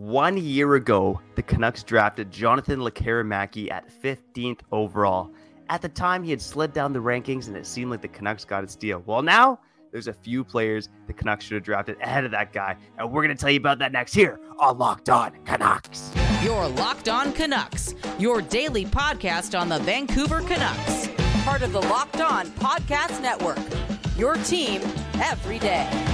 One year ago, the Canucks drafted Jonathan Lekkerimaki at 15th overall. At the time, he had slid down the rankings and it seemed like the Canucks got its deal. Well, now there's a few players the Canucks should have drafted ahead of that guy, and we're going to tell you about that next here on Locked On Canucks. Your Locked On Canucks, your daily podcast on the Vancouver Canucks, part of the Locked On Podcast Network. Your team every day.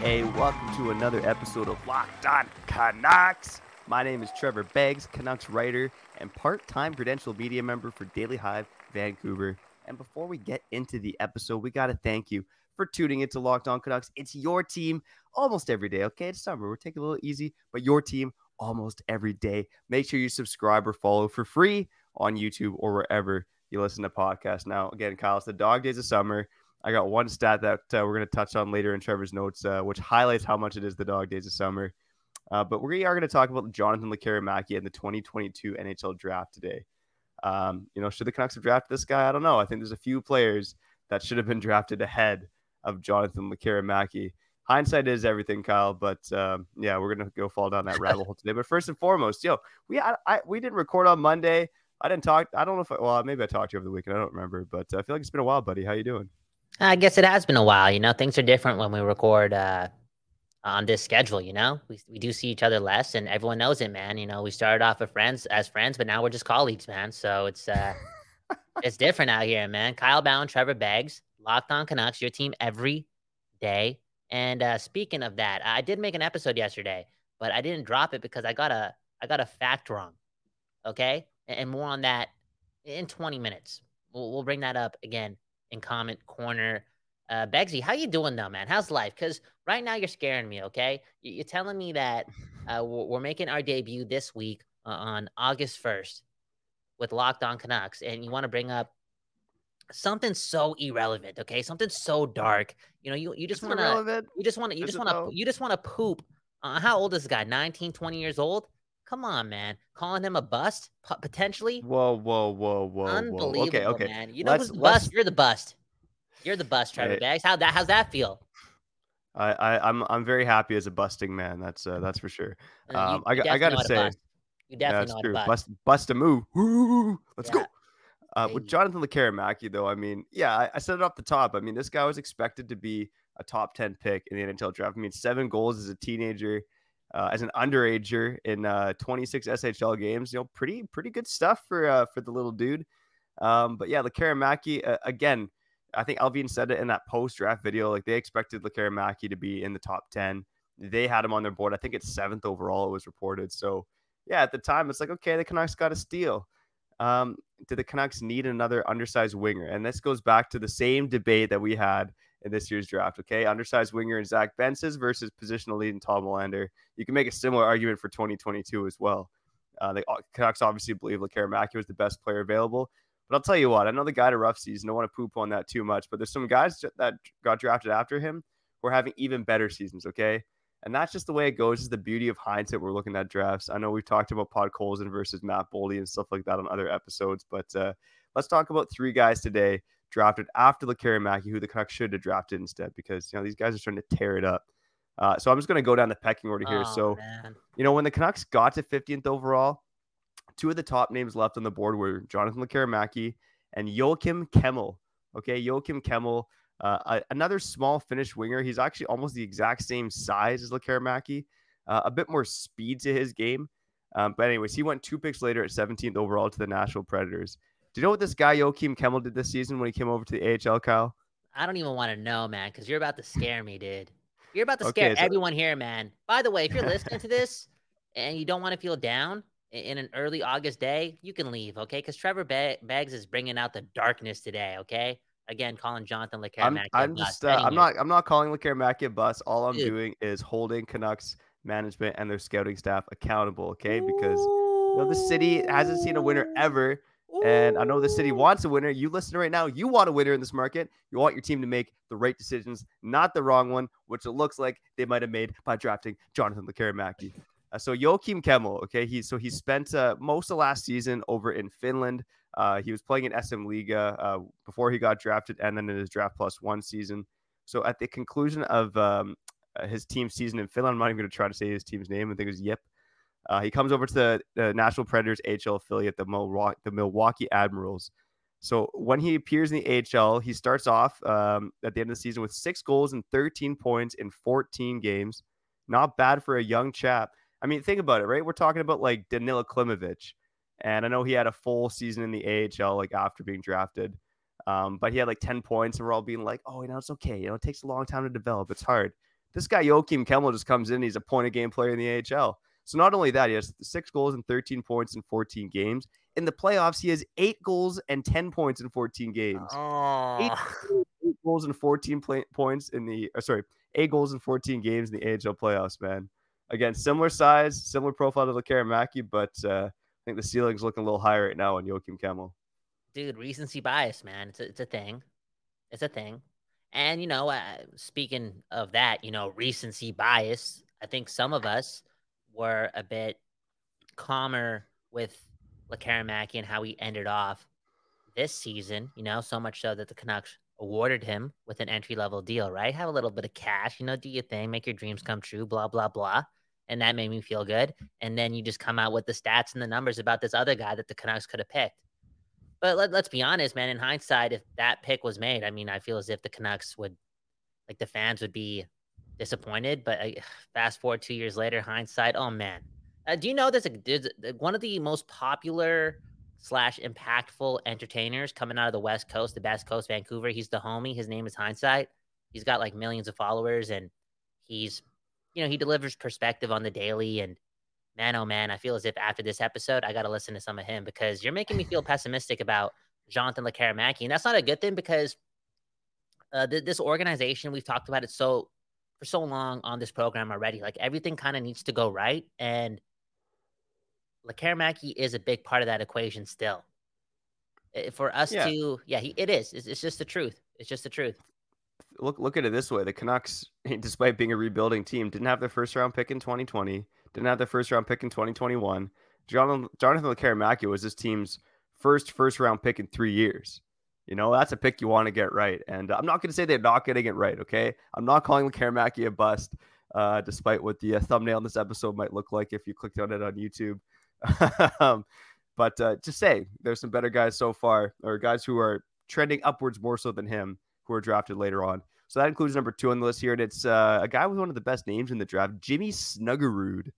Hey, welcome to another episode of Locked On Canucks. My name is Trevor Beggs, Canucks writer and part-time credential media member for Daily Hive Vancouver. And before we get into the episode, we got to thank you for tuning into Locked On Canucks. It's your team almost every day. Okay, it's summer. We're taking a little easy, but your team almost every day. Make sure you subscribe or follow for free on YouTube or wherever you listen to podcasts. Now, again, Kyle, it's the dog days of summer. I got one stat that uh, we're going to touch on later in Trevor's notes, uh, which highlights how much it is the dog days of summer. Uh, but we are going to talk about Jonathan Lekkerimaki and the 2022 NHL draft today. Um, you know, should the Canucks have drafted this guy? I don't know. I think there's a few players that should have been drafted ahead of Jonathan Lekkerimaki. Hindsight is everything, Kyle. But um, yeah, we're gonna go fall down that rabbit hole today. But first and foremost, yo, we I, I, we didn't record on Monday. I didn't talk. I don't know if I, well, maybe I talked to you over the weekend. I don't remember, but I feel like it's been a while, buddy. How you doing? I guess it has been a while. You know, things are different when we record uh, on this schedule. You know, we we do see each other less, and everyone knows it, man. You know, we started off as friends as friends, but now we're just colleagues, man. So it's uh, it's different out here, man. Kyle Bhawan, Trevor Beggs, Locked On Canucks, your team every day. And uh, speaking of that, I did make an episode yesterday, but I didn't drop it because I got a I got a fact wrong. Okay, and more on that in 20 minutes. We'll, we'll bring that up again in comment corner. Uh, Beggsy, how you doing though, man? How's life? Because right now you're scaring me. Okay, you're telling me that uh, we're making our debut this week uh, on August first with Locked On Canucks, and you want to bring up something so irrelevant. Okay, something so dark. You know, you you just want to you just want to you just want to you just want to poop. Uh, how old is this guy? 19, 20 years old? Come on, man. Calling him a bust potentially? Whoa, whoa, whoa, whoa. Unbelievable, whoa. Okay, okay. man. You know let's, who's the bust? You're the bust. You're the bust, Trevor right. Bags. How that how's that feel? I, I I'm I'm very happy as a busting man. That's uh, that's for sure. Uh, um, you, you I, I gotta say, you definitely yeah, true. Bust. bust bust a move. Woo, let's yeah. go. Uh, with Jonathan Lekkerimaki, though, I mean, yeah, I, I, said it off the top. I mean, this guy was expected to be a top 10 pick in the NHL draft. I mean, seven goals as a teenager, uh, as an underager in uh, 26 SHL games. You know, pretty pretty good stuff for uh, for the little dude. Um, but yeah, Lekkerimaki, uh, again, I think Allvin said it in that post draft video. Like they expected Lekkerimaki to be in the top 10. They had him on their board. I think it's seventh overall, it was reported. So yeah, at the time, it's like, okay, the Canucks got a steal. Um, do the Canucks need another undersized winger? And this goes back to the same debate that we had in this year's draft. Okay, undersized winger and Zach Benses versus positional lead and Tom Willander. You can make a similar argument for 2022 as well. Uh, the uh, Canucks obviously believe Lekkerimaki was the best player available. But I'll tell you what, I know the guy had a rough season. I don't want to poop on that too much, but there's some guys that got drafted after him who are having even better seasons. Okay. And that's just the way it goes. Is the beauty of hindsight. We're looking at drafts. I know we've talked about Podkolzin versus Matt Boldy and stuff like that on other episodes, but uh, let's talk about three guys today drafted after Lekkerimaki, who the Canucks should have drafted instead, because you know these guys are trying to tear it up. Uh, so I'm just going to go down the pecking order here. Oh, so, man. you know, when the Canucks got to 15th overall, two of the top names left on the board were Jonathan Lekkerimaki and Joakim Kemell. Okay, Joakim Kemell uh, another small Finnish winger. He's actually almost the exact same size as Lekkerimaki, uh, a bit more speed to his game. Um, but anyways, he went two picks later at 17th overall to the Nashville Predators. Do you know what this guy Joakim Kemell did this season when he came over to the AHL, Kyle? I don't even want to know, man, because you're about to scare me, dude. You're about to scare okay, so- everyone here, man. By the way, if you're listening to this and you don't want to feel down in an early August day, you can leave, okay? Because Trevor Beggs is bringing out the darkness today, okay? again calling Jonathan Lekkerimaki. I'm, I'm just uh, I'm not I'm not calling Lekkerimaki a bus. All I'm Dude. doing is holding Canucks management and their scouting staff accountable. Okay, because you know the city hasn't seen a winner ever. And I know the city wants a winner. You listen right now. You want a winner in this market. You want your team to make the right decisions, not the wrong one, which it looks like they might have made by drafting Jonathan Lekkerimaki. Uh, so Joakim Kemell, okay, he so he spent uh, most of last season over in Finland. Uh, he was playing in SM Liga uh, before he got drafted, and then in his draft plus one season. So at the conclusion of um, uh, his team season in Finland, I'm not even going to try to say his team's name. I think it was Yip. Uh, he comes over to the, the Nashville Predators HL affiliate, the Milwaukee, the Milwaukee Admirals. So when he appears in the AHL, he starts off um, at the end of the season with six goals and 13 points in 14 games. Not bad for a young chap. I mean, think about it, right? We're talking about like Danila Klimovich, and I know he had a full season in the AHL like after being drafted, um, but he had like 10 points, and we're all being like, oh, you know, it's okay. You know, it takes a long time to develop. It's hard. This guy Joakim Kemell just comes in. He's a point a game player in the AHL. So not only that, he has six goals and 13 points in 14 games. In the playoffs, he has eight goals and 10 points in 14 games. Oh. Eight, eight goals and 14 play, points in the uh, sorry, eight goals in 14 games in the AHL playoffs, man. Again, similar size, similar profile to Lekkerimaki, but uh, I think the ceiling's looking a little higher right now on Joakim Kemell. Dude, recency bias, man. It's a, it's a thing. It's a thing. And, you know, uh, speaking of that, you know, recency bias, I think some of us were a bit calmer with Lekkerimaki and how he ended off this season, you know, so much so that the Canucks awarded him with an entry level deal, right? Have a little bit of cash, you know, do your thing, make your dreams come true, blah, blah, blah. And that made me feel good. And then you just come out with the stats and the numbers about this other guy that the Canucks could have picked. But let, let's be honest, man. In hindsight, if that pick was made, I mean, I feel as if the Canucks would, like, the fans would be disappointed. But uh, fast forward two years later, hindsight, oh man. Uh, do you know there's a there's one of the most popular slash impactful entertainers coming out of the West Coast, the Best Coast, Vancouver. He's the homie. His name is Hindsight. He's got like millions of followers, and he's, you know, he delivers perspective on the daily. And man, oh man, I feel as if after this episode, I got to listen to some of him because you're making me feel pessimistic about Jonathan Lekkerimaki, and that's not a good thing because uh, th- this organization we've talked about it so for so long on this program already. Like everything kind of needs to go right, and Lekkerimaki is a big part of that equation still. For us yeah. to, yeah, he, it is. It's, it's just the truth. It's just the truth. Look, look at it this way: the Canucks, despite being a rebuilding team, didn't have their first round pick in 2020. Didn't have their first round pick in 2021. Jonathan, Jonathan Lekkerimaki was this team's first first round pick in three years. You know, that's a pick you want to get right. And I'm not going to say they're not getting it right. Okay. I'm not calling Karamaki a bust, uh, despite what the uh, thumbnail in this episode might look like if you clicked on it on YouTube. um, but uh, to say there's some better guys so far, or guys who are trending upwards more so than him, who are drafted later on. So that includes number two on the list here, and it's uh, a guy with one of the best names in the draft, Jimmy Snuggerud.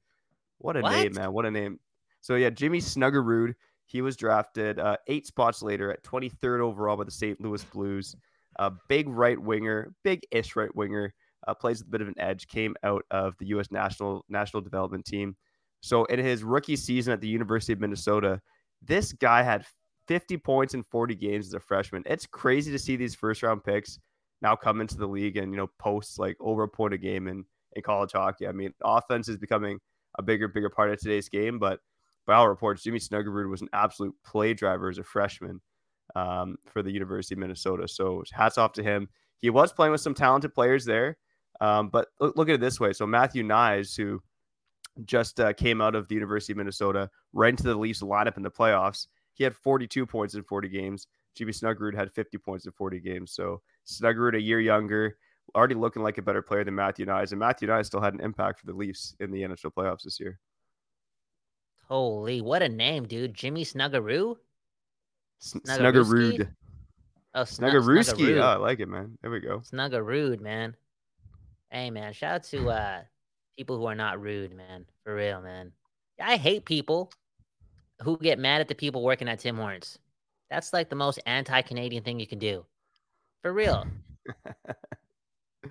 What a what? name, man! What a name. So yeah, Jimmy Snuggerud. He was drafted uh, eight spots later at 23rd overall by the St. Louis Blues. A big right winger, big-ish right winger, uh, plays with a bit of an edge. Came out of the U.S. national national development team. So in his rookie season at the University of Minnesota, this guy had 50 points in 40 games as a freshman. It's crazy to see these first round picks now come into the league and you know post like over a point a game in, in college hockey. I mean, offense is becoming a bigger, bigger part of today's game, but by all reports, Jimmy Snuggerud was an absolute play driver as a freshman um, for the University of Minnesota. So hats off to him. He was playing with some talented players there, um, but look, look, at it this way. So Matthew Knies, who just uh, came out of the University of Minnesota, right into the Leafs lineup in the playoffs. He had 42 points in 40 games. Jimmy Snuggerud had 50 points in 40 games. So Snuggerud, a year younger, already looking like a better player than Matthew Knies. And Matthew Knies still had an impact for the Leafs in the NHL playoffs this year. Holy, what a name, dude. Jimmy Snuggaroo. Snuggerud. Oh, Snuggerooski. Oh, I like it, man. There we go. Snuggerud, man. Hey, man. Shout out to uh people who are not rude, man. For real, man. I hate people who get mad at the people working at Tim Hortons. That's like the most anti-Canadian thing you can do. For real.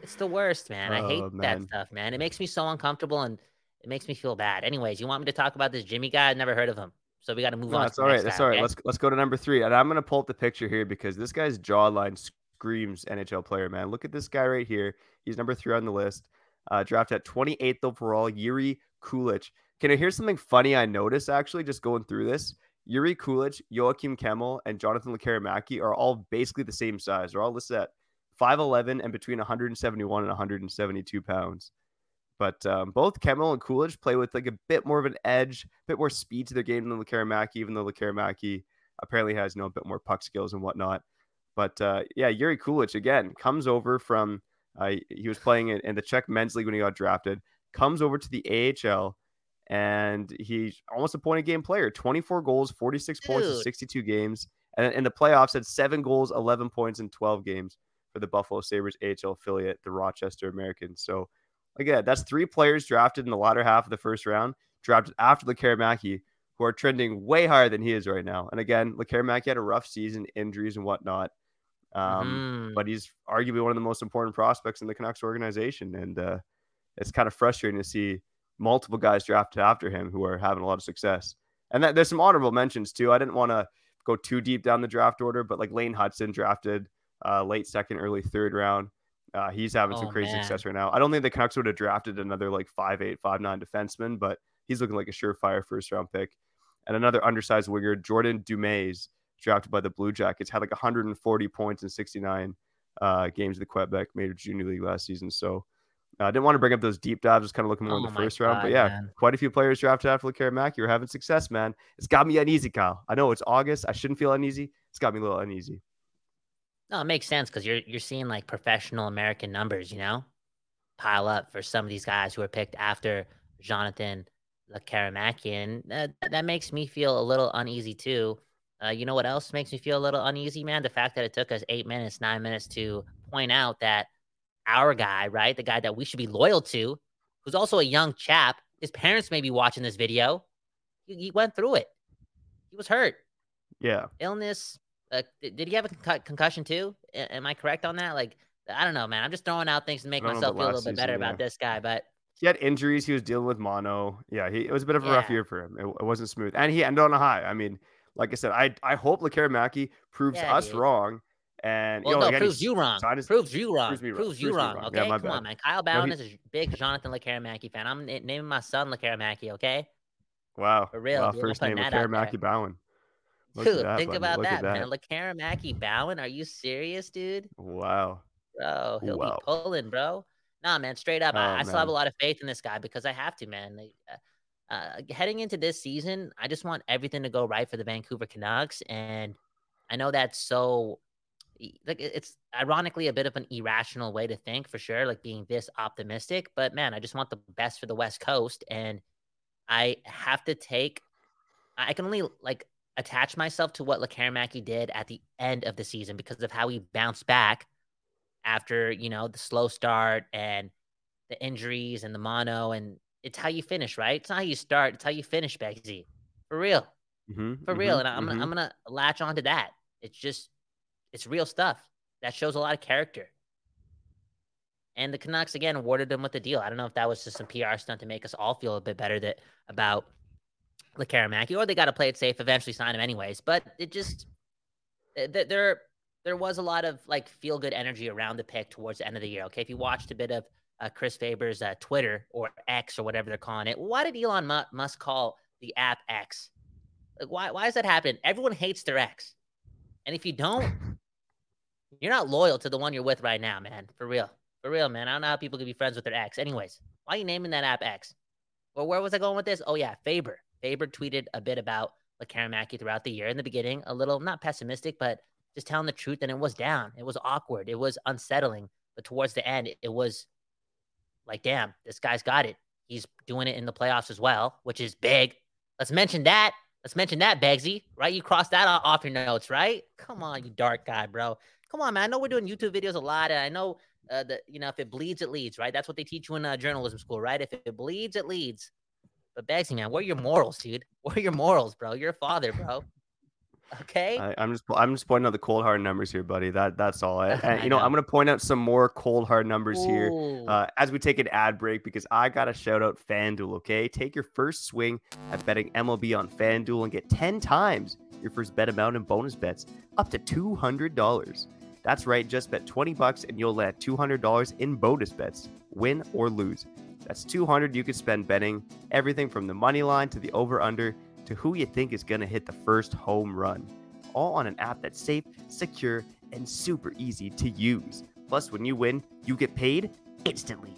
it's the worst, man. I hate oh, that stuff, man. It makes me so uncomfortable and it makes me feel bad. Anyways, you want me to talk about this Jimmy guy? I've never heard of him. So we got to move no, on. That's all right. That's all right. Okay? Let's let's go to number three. And I'm gonna pull up the picture here because this guy's jawline screams NHL player, man. Look at this guy right here. He's number three on the list uh, drafted at 28th overall, Yuri Kulich. Can I hear something funny I noticed actually just going through this? Yuri Kulich, Joakim Kemell, and Jonathan Lekkerimaki are all basically the same size. They're all listed at 5'11 and between 171 and 172 pounds. But um, both Kemell and Kulich play with like a bit more of an edge, a bit more speed to their game than Lekkerimaki, even though Lekkerimaki apparently has you know a bit more puck skills and whatnot. But uh, yeah, Yuri Kulich again comes over from uh, he was playing in, in, the Czech men's league when he got drafted. Comes over to the AHL, and he's almost a point a game player. 24 goals, 46 Dude. points in 62 games, and in the playoffs had seven goals, 11 points in 12 games for the Buffalo Sabres AHL affiliate, the Rochester Americans. So again, that's three players drafted in the latter half of the first round, drafted after Lekkerimaki, who are trending way higher than he is right now. And again, Lekkerimaki had a rough season, injuries and whatnot. Um, mm. But he's arguably one of the most important prospects in the Canucks organization. And uh, it's kind of frustrating to see multiple guys drafted after him who are having a lot of success. And that, there's some honorable mentions too. I didn't want to go too deep down the draft order, but like Lane Hutson drafted uh, late second, early third round. Uh, he's having oh, some crazy man. success right now. I don't think the Canucks would have drafted another like five eight, five nine defenseman, but he's looking like a surefire first round pick. And another undersized winger, Jordan Dumais, drafted by the Blue Jackets, had like 140 points in 69 uh, games of the Quebec Major Junior League last season. So uh, I didn't want to bring up those deep dives, just kind of looking more oh in the first God, round. But yeah, man. quite a few players drafted after You're having success, man. It's got me uneasy, Kyle. I know it's August. I shouldn't feel uneasy. It's got me a little uneasy. No, it makes sense because you're you're seeing like professional American numbers, you know, pile up for some of these guys who are picked after Jonathan lekaramakian that, that makes me feel a little uneasy too. Uh, you know what else makes me feel a little uneasy, man? The fact that it took us eight minutes, nine minutes to point out that our guy, right, the guy that we should be loyal to, who's also a young chap, his parents may be watching this video. He, he went through it. He was hurt. Yeah. Illness. Uh, did he have a con- concussion too? Am I correct on that? Like, I don't know, man. I'm just throwing out things to make myself feel a little bit better yeah. about this guy, but he had injuries. He was dealing with mono. Yeah, he, it was a bit of a yeah. rough year for him. It, it, wasn't smooth, and he ended on a high. I mean, like I said, I I hope Lekkerimaki proves yeah, us dude. wrong. And well, you know, no, again, proves you wrong. His, proves you wrong. Proves, proves, proves you wrong. wrong. Okay, yeah, come bad. on, man. Kyle Bhawan no, he... is a big Jonathan Lekkerimaki fan. I'm naming my son Lekkerimaki. Okay. Wow. For real. Wow, first name Lekkerimaki Bhawan. Look dude, that, think buddy. about that, that, man. Lekkerimaki Bhawan. Are you serious, dude? Wow. Bro, he'll wow. be pulling, bro. Nah, man, straight up. Oh, I, I still have a lot of faith in this guy because I have to, man. Like, uh, uh, heading into this season, I just want everything to go right for the Vancouver Canucks. And I know that's so, like, it's ironically a bit of an irrational way to think for sure, like being this optimistic. But man, I just want the best for the West Coast. And I have to take, I can only like attach myself to what Lekkerimaki did at the end of the season because of how he bounced back after, you know, the slow start and the injuries and the mono and it's how you finish, right? It's not how you start, it's how you finish, Beggsy. For real. Mm-hmm, For mm-hmm, real. And I'm mm-hmm. gonna I'm gonna latch onto that. It's just it's real stuff. That shows a lot of character. And the Canucks again awarded them with the deal. I don't know if that was just some PR stunt to make us all feel a bit better that about Lekkerimaki, or they got to play it safe, eventually sign him anyways. But it just there there was a lot of like feel good energy around the pick towards the end of the year. Okay, if you watched a bit of uh, Chris Faber's uh, Twitter or X or whatever they're calling it. Why did Elon Musk call the app X? Like, why, why is that happening? Everyone hates their X. And if you don't, you're not loyal to the one you're with right now, man. For real. For real, man. I don't know how people can be friends with their ex. Anyways, why are you naming that app X? Well, where was I going with this? Oh, yeah, Faber. Faber tweeted a bit about Lekkerimaki throughout the year. In the beginning, a little not pessimistic, but just telling the truth. And it was down. It was awkward. It was unsettling. But towards the end, it was like, damn, this guy's got it. He's doing it in the playoffs as well, which is big. Let's mention that. Let's mention that, Beggsy, right? You crossed that off your notes, right? Come on, you dark guy, bro. Come on, man. I know we're doing YouTube videos a lot, and I know uh, that you know if it bleeds, it leads, right? That's what they teach you in uh, journalism school, right? If it bleeds, it leads. But Beggsy, man, what are your morals, dude? What are your morals, bro? You're a father, bro. Okay. I, am just I'm just pointing out the cold hard numbers here, buddy. That that's all. And, you know, I'm gonna point out some more cold hard numbers Ooh. here uh, as we take an ad break because I gotta shout out FanDuel. Okay, take your first swing at betting MLB on FanDuel and get 10 times your first bet amount in bonus bets up to two hundred dollars. That's right, just bet 20 bucks and you'll land $200 in bonus bets, win or lose. That's 200 you could spend betting everything from the money line to the over under to who you think is going to hit the first home run. All on an app that's safe, secure, and super easy to use. Plus, when you win, you get paid instantly.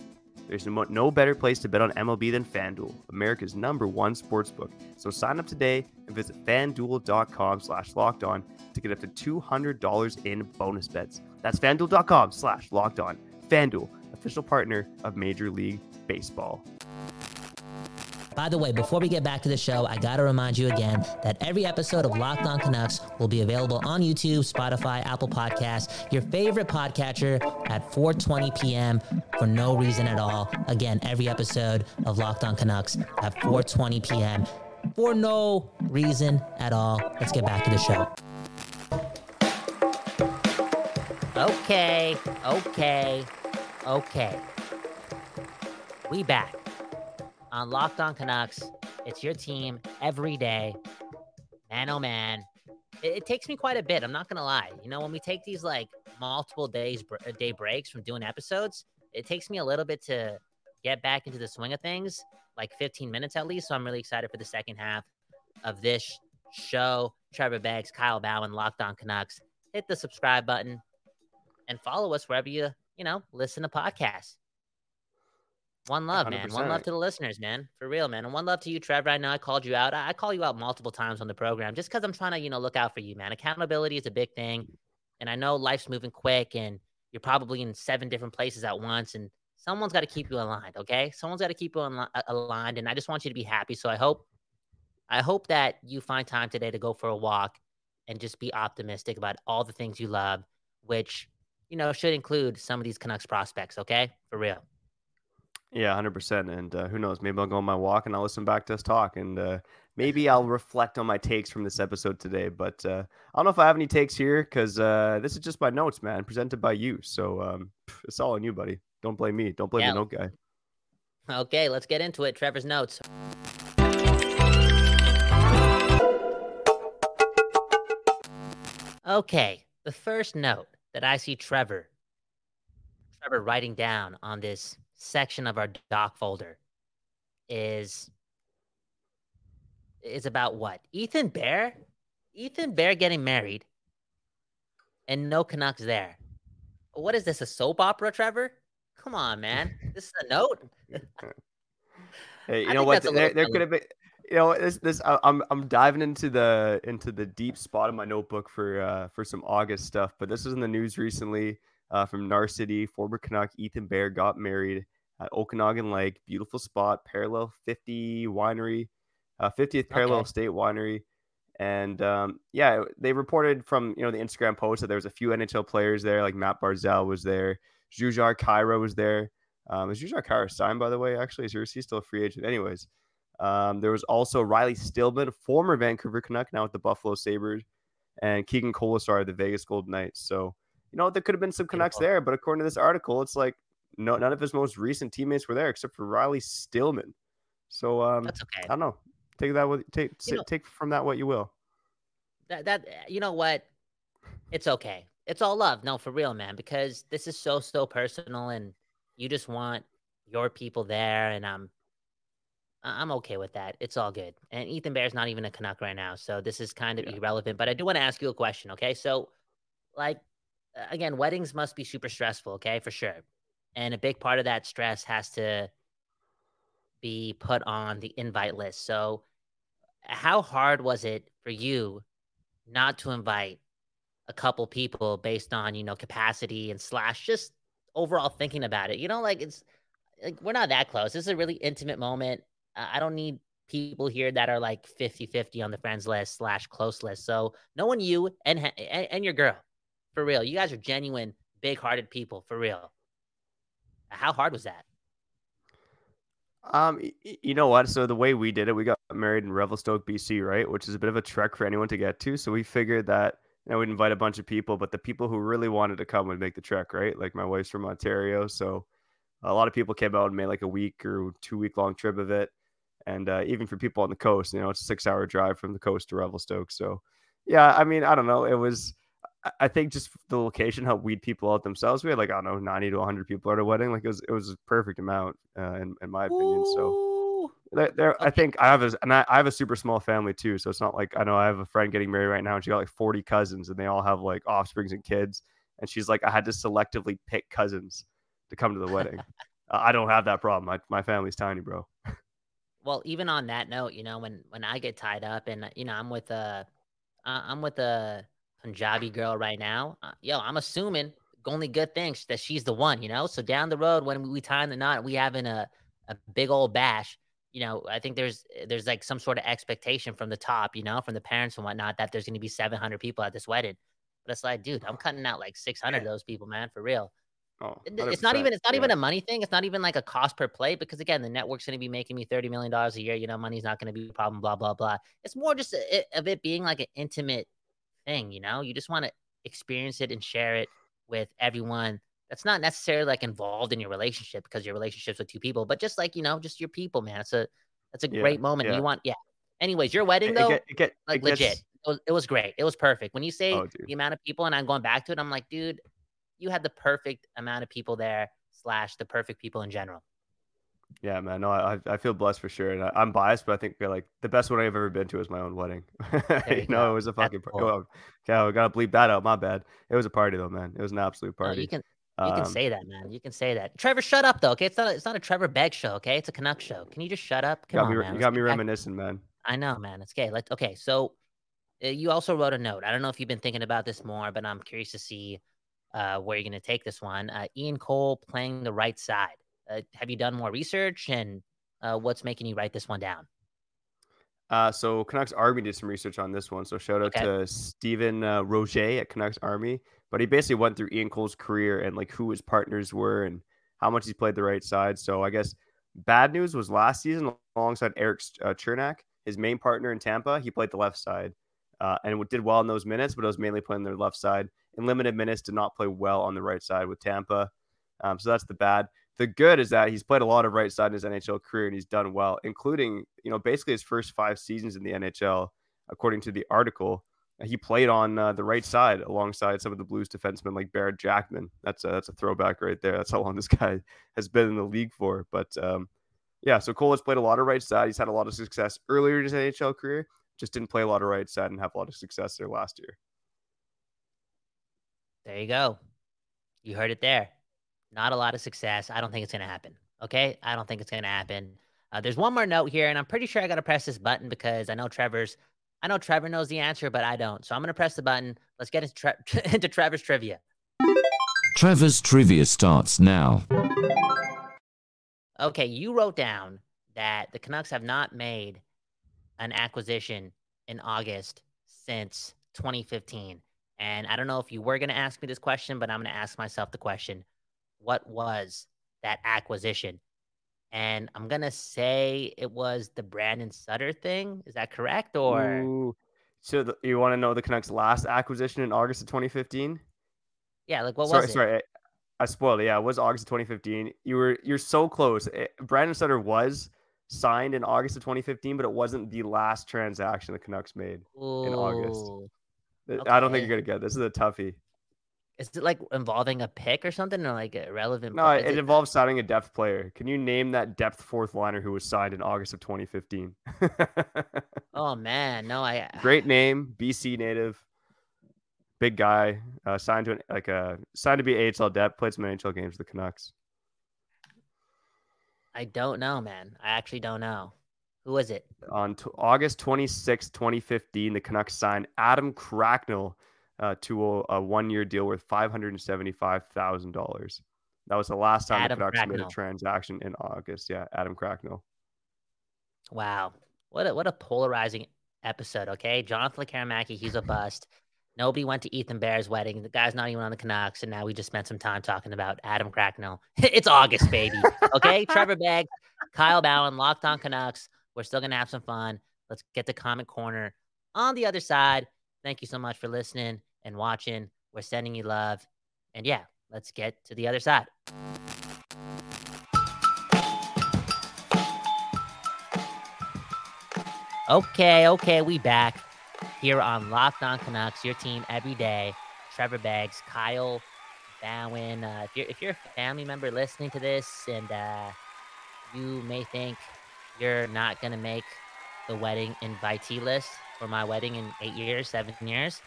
There's no better place to bet on MLB than FanDuel, America's number one sportsbook. So sign up today and visit fanduel.com slash locked on to get up to $200 in bonus bets. That's fanduel.com slash locked on. FanDuel, official partner of Major League Baseball. By the way, before we get back to the show, I got to remind you again that every episode of Locked On Canucks will be available on YouTube, Spotify, Apple Podcasts, your favorite podcatcher at 4:20 p.m. for no reason at all. Again, every episode of Locked On Canucks at 4:20 p.m. for no reason at all. Let's get back to the show. Okay, okay, okay. We back on Locked On Canucks. It's your team every day. Man, oh man. It, it, takes me quite a bit. I'm not to lie. You know, when we take these like multiple days, uh, day breaks from doing episodes, it takes me a little bit to get back into the swing of things, like 15 minutes at least. So I'm really excited for the second half of this show. Trevor Beggs, Kyle Bhawan, Locked On Canucks. Hit the subscribe button and follow us wherever you, you know, listen to podcasts. One love, 100%. man. One love to the listeners, man. For real, man. And one love to you, Trevor. I know I called you out. I call you out multiple times on the program just because I'm trying to, you know, look out for you, man. Accountability is a big thing. And I know life's moving quick and you're probably in seven different places at once. And someone's got to keep you aligned, okay? Someone's got to keep you uh, aligned. And I just want you to be happy. So I hope, I hope that you find time today to go for a walk and just be optimistic about all the things you love, which, you know, should include some of these Canucks prospects, okay? For real. Yeah, hundred percent. And uh, who knows? Maybe I'll go on my walk and I'll listen back to us talk, and uh, maybe I'll reflect on my takes from this episode today. But uh, I don't know if I have any takes here because uh, this is just my notes, man, presented by you. So um, it's all on you, buddy. Don't blame me. Don't blame yeah. the note guy. Okay, let's get into it. Trevor's notes. Okay, the first note that I see Trevor, Trevor writing down on this section of our doc folder is is about what? Ethan Bear? Ethan Bear getting married and no Canucks there. What is this, a soap opera, Trevor? Come on, man. This is a note. hey, you know what? There, there could have been you know this this I'm I'm diving into the into the deep spot of my notebook for uh for some August stuff, but this was in the news recently uh from Narcity, former Canuck Ethan Bear got married at Okanagan Lake. Beautiful spot, parallel 50 winery, uh, 50th parallel okay. state winery. And um, yeah, they reported from you know the Instagram post that there was a few NHL players there, like Mat Barzal was there, Jujhar Khaira was there. Um, is Jujhar Khaira signed by the way? Actually, is he still a free agent? Anyways, um, there was also Riley Stillman, former Vancouver Canuck, now with the Buffalo Sabres, and Keegan Kolesar, the Vegas Golden Knights. So you know there could have been some Canucks there, but according to this article, it's like no, none of his most recent teammates were there except for Riley Stillman. So um, that's okay. I don't know. Take that with take you know, take from that what you will. That that you know what, it's okay. It's all love. No, for real, man. Because this is so so personal, and you just want your people there, and I'm I'm okay with that. It's all good. And Ethan Bear's not even a Canuck right now, so this is kind of yeah. irrelevant. But I do want to ask you a question. Okay, so like again, weddings must be super stressful. Okay, for sure. And a big part of that stress has to be put on the invite list. So, how hard was it for you not to invite a couple people based on, you know, capacity and slash just overall thinking about it? You know, like it's like we're not that close. This is a really intimate moment. I don't need people here that are like 50 50 on the friends list slash close list. So, knowing you and, and, and your girl, for real, you guys are genuine, big hearted people, for real. How hard was that? Um, you know what? So the way we did it, we got married in Revelstoke, BC, right? Which is a bit of a trek for anyone to get to. So we figured that you know, we'd invite a bunch of people, but the people who really wanted to come would make the trek, right? Like my wife's from Ontario, so a lot of people came out and made like a week or two week long trip of it. And uh, even for people on the coast, you know, it's a six hour drive from the coast to Revelstoke. So, yeah, I mean, I don't know. It was I think just the location helped weed people out themselves. We had like I don't know, ninety to one hundred people at a wedding. Like it was it was a perfect amount uh, in in my opinion. Ooh. So there, there I think I have a and I, I have a super small family too. So it's not like I know I have a friend getting married right now and she got like forty cousins and they all have like offsprings and kids. And she's like, I had to selectively pick cousins to come to the wedding. Uh, I don't have that problem. My my family's tiny, bro. well, even on that note, you know, when when I get tied up and you know I'm with a I'm with a Punjabi girl right now, uh, yo, I'm assuming only good things that she's the one, you know. So down the road when we tie the knot, we having a a big old bash. You know, I think there's there's like some sort of expectation from the top, you know, from the parents and whatnot, that there's going to be 700 people at this wedding. But it's like, dude, I'm cutting out like 600 of those people, man, for real. Oh, it's not even it's not yeah. even a money thing. It's not even like a cost per play because again, the network's going to be making me thirty million dollars a year. You know, money's not going to be a problem. Blah blah blah. It's more just a, of it being like an intimate thing. You know, you just want to experience it and share it with everyone that's not necessarily like involved in your relationship because your relationship's with two people, but just like you know, just your people, man. It's a that's a yeah, great moment. Yeah. You want, yeah. Anyways, your wedding though, it, it get, like it legit. Gets... It, was, it was great. It was perfect. When you say oh, the amount of people, and I'm going back to it, I'm like, dude, you had the perfect amount of people there slash the perfect people in general. Yeah, man. No, I I feel blessed for sure, and I, am biased, but I think like the best one I've ever been to was my own wedding. you, know, it was a fucking. Cool. Oh, okay, I gotta bleep that out. My bad. It was a party though, man. It was an absolute party. No, you can you um, can say that, man. You can say that. Trevor, shut up though. Okay, it's not a, it's not a Trevor Begg show. Okay, it's a Canuck show. Can you just shut up? Come got on, me, man. You got me reminiscing, man. I know, man. It's gay. Let's okay. So uh, you also wrote a note. I don't know if you've been thinking about this more, but I'm curious to see uh, where you're going to take this one. Uh, Ian Cole playing the right side. Uh, have you done more research and uh, what's making you write this one down? Uh, so Canucks Army did some research on this one. So shout out okay. to Stephen uh, Roget at Canucks Army. But he basically went through Ian Cole's career and like who his partners were and how much he's played the right side. So I guess bad news was last season alongside Erik uh, Cernak, his main partner in Tampa, he played the left side uh, and did well in those minutes, but it was mainly playing their left side. In limited minutes, did not play well on the right side with Tampa. Um, so that's the bad. The good is that he's played a lot of right side in his NHL career and he's done well, including, you know, basically his first five seasons in the NHL, according to the article. He played on uh, the right side alongside some of the Blues defensemen like Barrett Jackman. That's a, that's a throwback right there. That's how long this guy has been in the league for. But um, yeah, so Cole has played a lot of right side. He's had a lot of success earlier in his NHL career, just didn't play a lot of right side and have a lot of success there last year. There you go. You heard it there. Not a lot of success. I don't think it's going to happen. Okay. I don't think it's going to happen. Uh, there's one more note here, and I'm pretty sure I got to press this button because I know Trevor's. I know Trevor knows the answer, but I don't. So I'm going to press the button. Let's get into, Tre- into Trevor's trivia. Trevor's trivia starts now. Okay, you wrote down that the Canucks have not made an acquisition in August since 2015. And I don't know if you were going to ask me this question, but I'm going to ask myself the question what was that acquisition? And I'm gonna say it was the Brandon Sutter thing. Is that correct? Or Ooh. so the, you want to know the Canucks' last acquisition in August of 2015? Yeah, like what sorry, was it? Sorry, I spoiled it. Yeah, it was August of 2015. You were you're so close. It, eh, Brandon Sutter was signed in August of 2015, but it wasn't the last transaction the Canucks made Ooh. in August. Okay. I don't think you're gonna get this. Is a toughie. Is it like involving a pick or something, or like a relevant? No, it, it, involves signing a depth player. Can you name that depth fourth liner who was signed in August of 2015? oh man, no, I. Great name, BC native, big guy, uh, signed to an, like a uh, signed to be AHL depth, played some NHL games with the Canucks. I don't know, man. I actually don't know. Who was it? On t- August 26, 2015, the Canucks signed Adam Cracknell uh, to a, a one year deal worth $575,000. That was the last time Adam the Canucks Cracknell. made a transaction in August. Yeah, Adam Cracknell. Wow. What a, what a polarizing episode, okay? Jonathan Karamaki, he's a bust. Nobody went to Ethan Bear's wedding. The guy's not even on the Canucks, and now we just spent some time talking about Adam Cracknell. it's August, baby. Okay, Trevor Begg, Kyle Bhawan, Locked On Canucks. We're still gonna have some fun. Let's get to Comment Corner on the other side. Thank you so much for listening and watching. We're sending you love. And yeah, let's get to the other side. Okay, okay, we back here on Locked On Canucks, your team every day. Trevor Beggs, Kyle Bhawan. Uh, if you're if you're a family member listening to this, and uh, you may think you're not gonna make the wedding invitee list, for my wedding in eight years, seven years,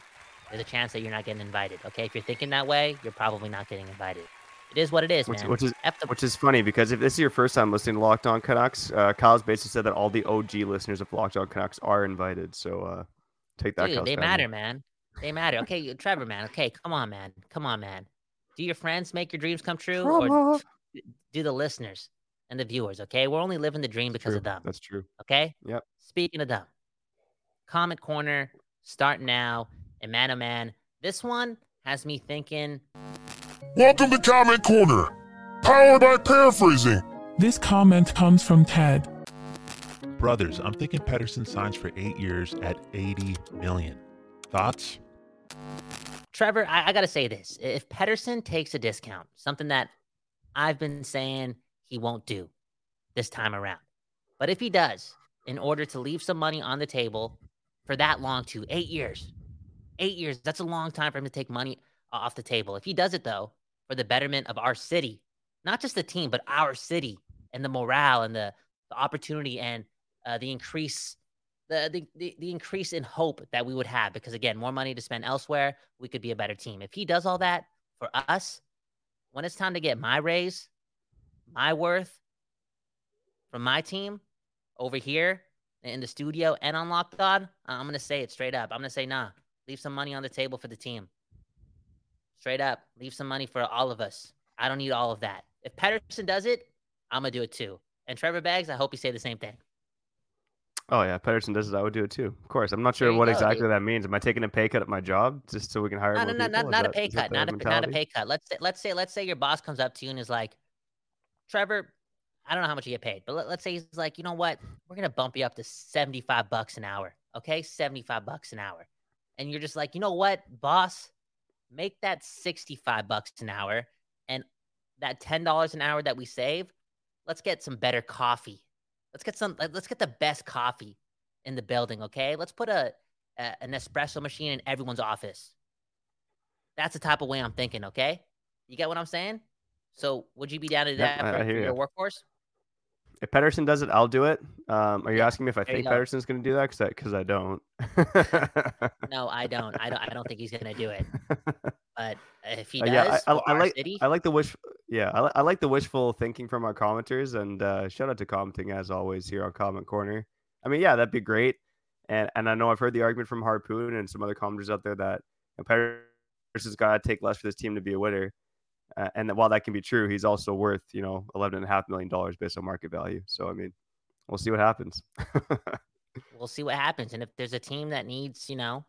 there's a chance that you're not getting invited. Okay. If you're thinking that way, you're probably not getting invited. It is what it is, Which, man. which is the- which is funny because if this is your first time listening to Locked On Canucks, uh, Kyle's basically said that all the OG listeners of Locked On Canucks are invited. So uh, take that. Dude, Kyle's they family. matter, man. They matter. Okay, Trevor, man. Okay, come on, man. Come on, man. Do your friends make your dreams come true, or do the listeners and the viewers? Okay, we're only living the dream because of them. That's true. Okay. Yep. Speaking of them, comment corner start now, and man, oh man, this one has me thinking. Welcome to Comment Corner, powered by Paraphrasing. This comment comes from Ted. Brothers, I'm thinking Pettersson signs for eight years at 80 million. Thoughts? Trevor, I, I got to say this. If Pettersson takes a discount, something that I've been saying he won't do this time around, but if he does, in order to leave some money on the table for that long, too, eight years, eight years, that's a long time for him to take money off the table. If he does it, though, for the betterment of our city, not just the team, but our city and the morale and the, the opportunity and uh, the increase the, the the the increase in hope that we would have. Because again more money to spend elsewhere we could be a better team. If he does all that for us when it's time to get my raise my worth from my team over here in the studio and on locked on i'm gonna say it straight up i'm gonna say nah leave some money on the table for the team straight up leave some money for all of us i don't need all of that if Pettersson does it i'm gonna do it too and trevor baggs i hope you say the same thing Oh yeah, Pettersson does it. I would do it too. Of course. I'm not sure what go, exactly dude. that means. Am I taking a pay cut at my job just so we can hire no, more no, no, people? not, not a pay cut, not a not a pay cut. Let's say let's say let's say your boss comes up to you and is like, Trevor, I don't know how much you get paid, but let, let's say he's like, you know what, we're gonna bump you up to seventy five bucks an hour, okay, seventy five bucks an hour, and you're just like, you know what, boss, make that sixty five bucks an hour, and that ten dollars an hour that we save, let's get some better coffee. Let's get some. let- Let's get the best coffee in the building, okay? Let's put a, a an espresso machine in everyone's office. That's the type of way I'm thinking, okay? You get what I'm saying? So would you be down to that I- for, for your workforce? If Pettersson does it, I'll do it. Um, are you Yeah, asking me if I think. Pettersson's going to do that? Because I, 'cause I don't. No, I don't. I don't. I don't think he's gonna do it. But if he Uh, does, yeah, I, I, I like city, I like the wish. Yeah, I, I like the wishful thinking from our commenters, and uh, shout out to commenting as always here on Comment Corner. I mean, yeah, that'd be great, and and I know I've heard the argument from Harpoon and some other commenters out there that you know, Pettersson's got to take less for this team to be a winner, uh, and that while that can be true, he's also worth you know eleven and a half million dollars based on market value. So I mean, we'll see what happens. we'll see what happens. And if there's a team that needs, you know,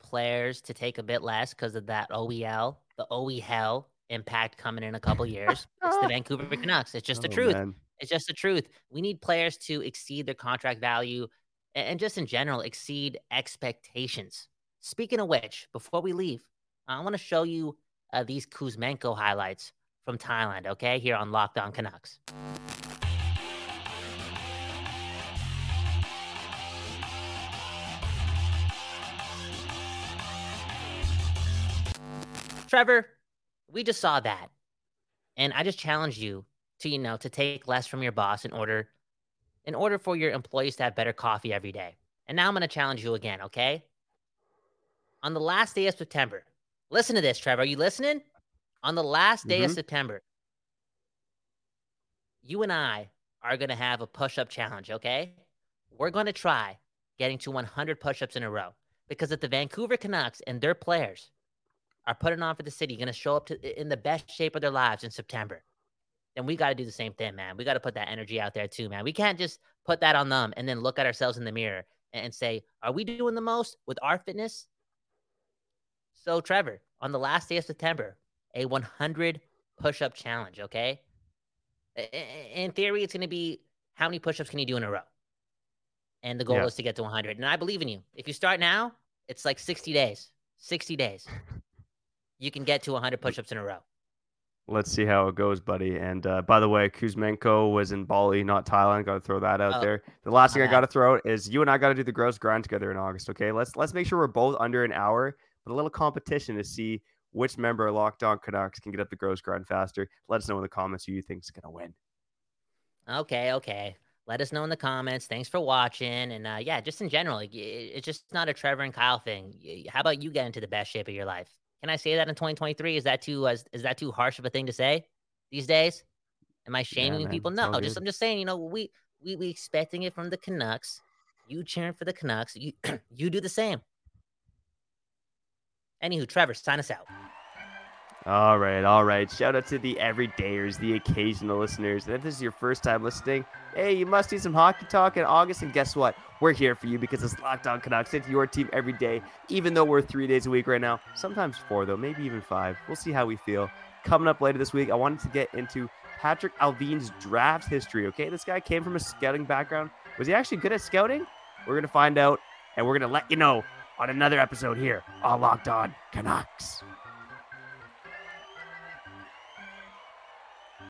players to take a bit less because of that OEL, the OE hell impact coming in a couple years, it's the Vancouver Canucks. It's just the Oh, truth. man. It's just the truth. We need players to exceed their contract value and just in general exceed expectations. Speaking of which, before we leave, I want to show you uh, these Kuzmenko highlights from Thailand, okay, here on Locked On Canucks. Trevor, we just saw that. And I just challenge you to, you know, to take less from your boss in order in order for your employees to have better coffee every day. And now I'm going to challenge you again, okay? On the last day of September. Listen to this, Trevor. Are you listening? On the last day of Mhm. September, you and I are going to have a push-up challenge, okay? We're going to try getting to 100 push-ups in a row because if the Vancouver Canucks and their players are putting on for the city, going to show up to, in the best shape of their lives in September, then we got to do the same thing, man. We got to put that energy out there too, man. We can't just put that on them and then look at ourselves in the mirror and say, are we doing the most with our fitness? So, Trevor, on the last day of September, a 100 push up challenge, okay? In theory, it's going to be how many push ups can you do in a row? And the goal Yeah. is to get to 100. And I believe in you. If you start now, it's like 60 days. 60 days. You can get to 100 push ups in a row. Let's see how it goes, buddy. And uh, by the way, Kuzmenko was in Bali, not Thailand. Got to throw that out Oh, there. The last thing I got to throw out is you and I got to do the Grouse Grind together in August. Okay, let's let's make sure we're both under an hour, a little competition to see which member of Locked On Canucks can get up the Grouse Grind faster. Let us know in the comments who you think is gonna win. Okay, okay. Let us know in the comments. Thanks for watching. And uh, yeah, just in general, like, it's just not a Trevor and Kyle thing. How about you get into the best shape of your life? Can I say that in 2023? Is that too uh, is that too harsh of a thing to say these days? Am I shaming man, people? No, just. I'm just saying. You know, we we we expecting it from the Canucks. You cheering for the Canucks. You you do the same. Anywho, Trevor, sign us out. All right, all right. Shout out to the everydayers, the occasional listeners. And if this is your first time listening, hey, you must need some hockey talk in August. And guess what? We're here for you because it's Locked On Canucks. It's your team every day, even though we're three days a week right now. Sometimes four, though, maybe even five. We'll see how we feel. Coming up later this week, I wanted to get into Patrik Allvin's draft history. Okay, this guy came from a scouting background. Was he actually good at scouting? We're going to find out, and we're going to let you know on another episode here on Locked On Canucks.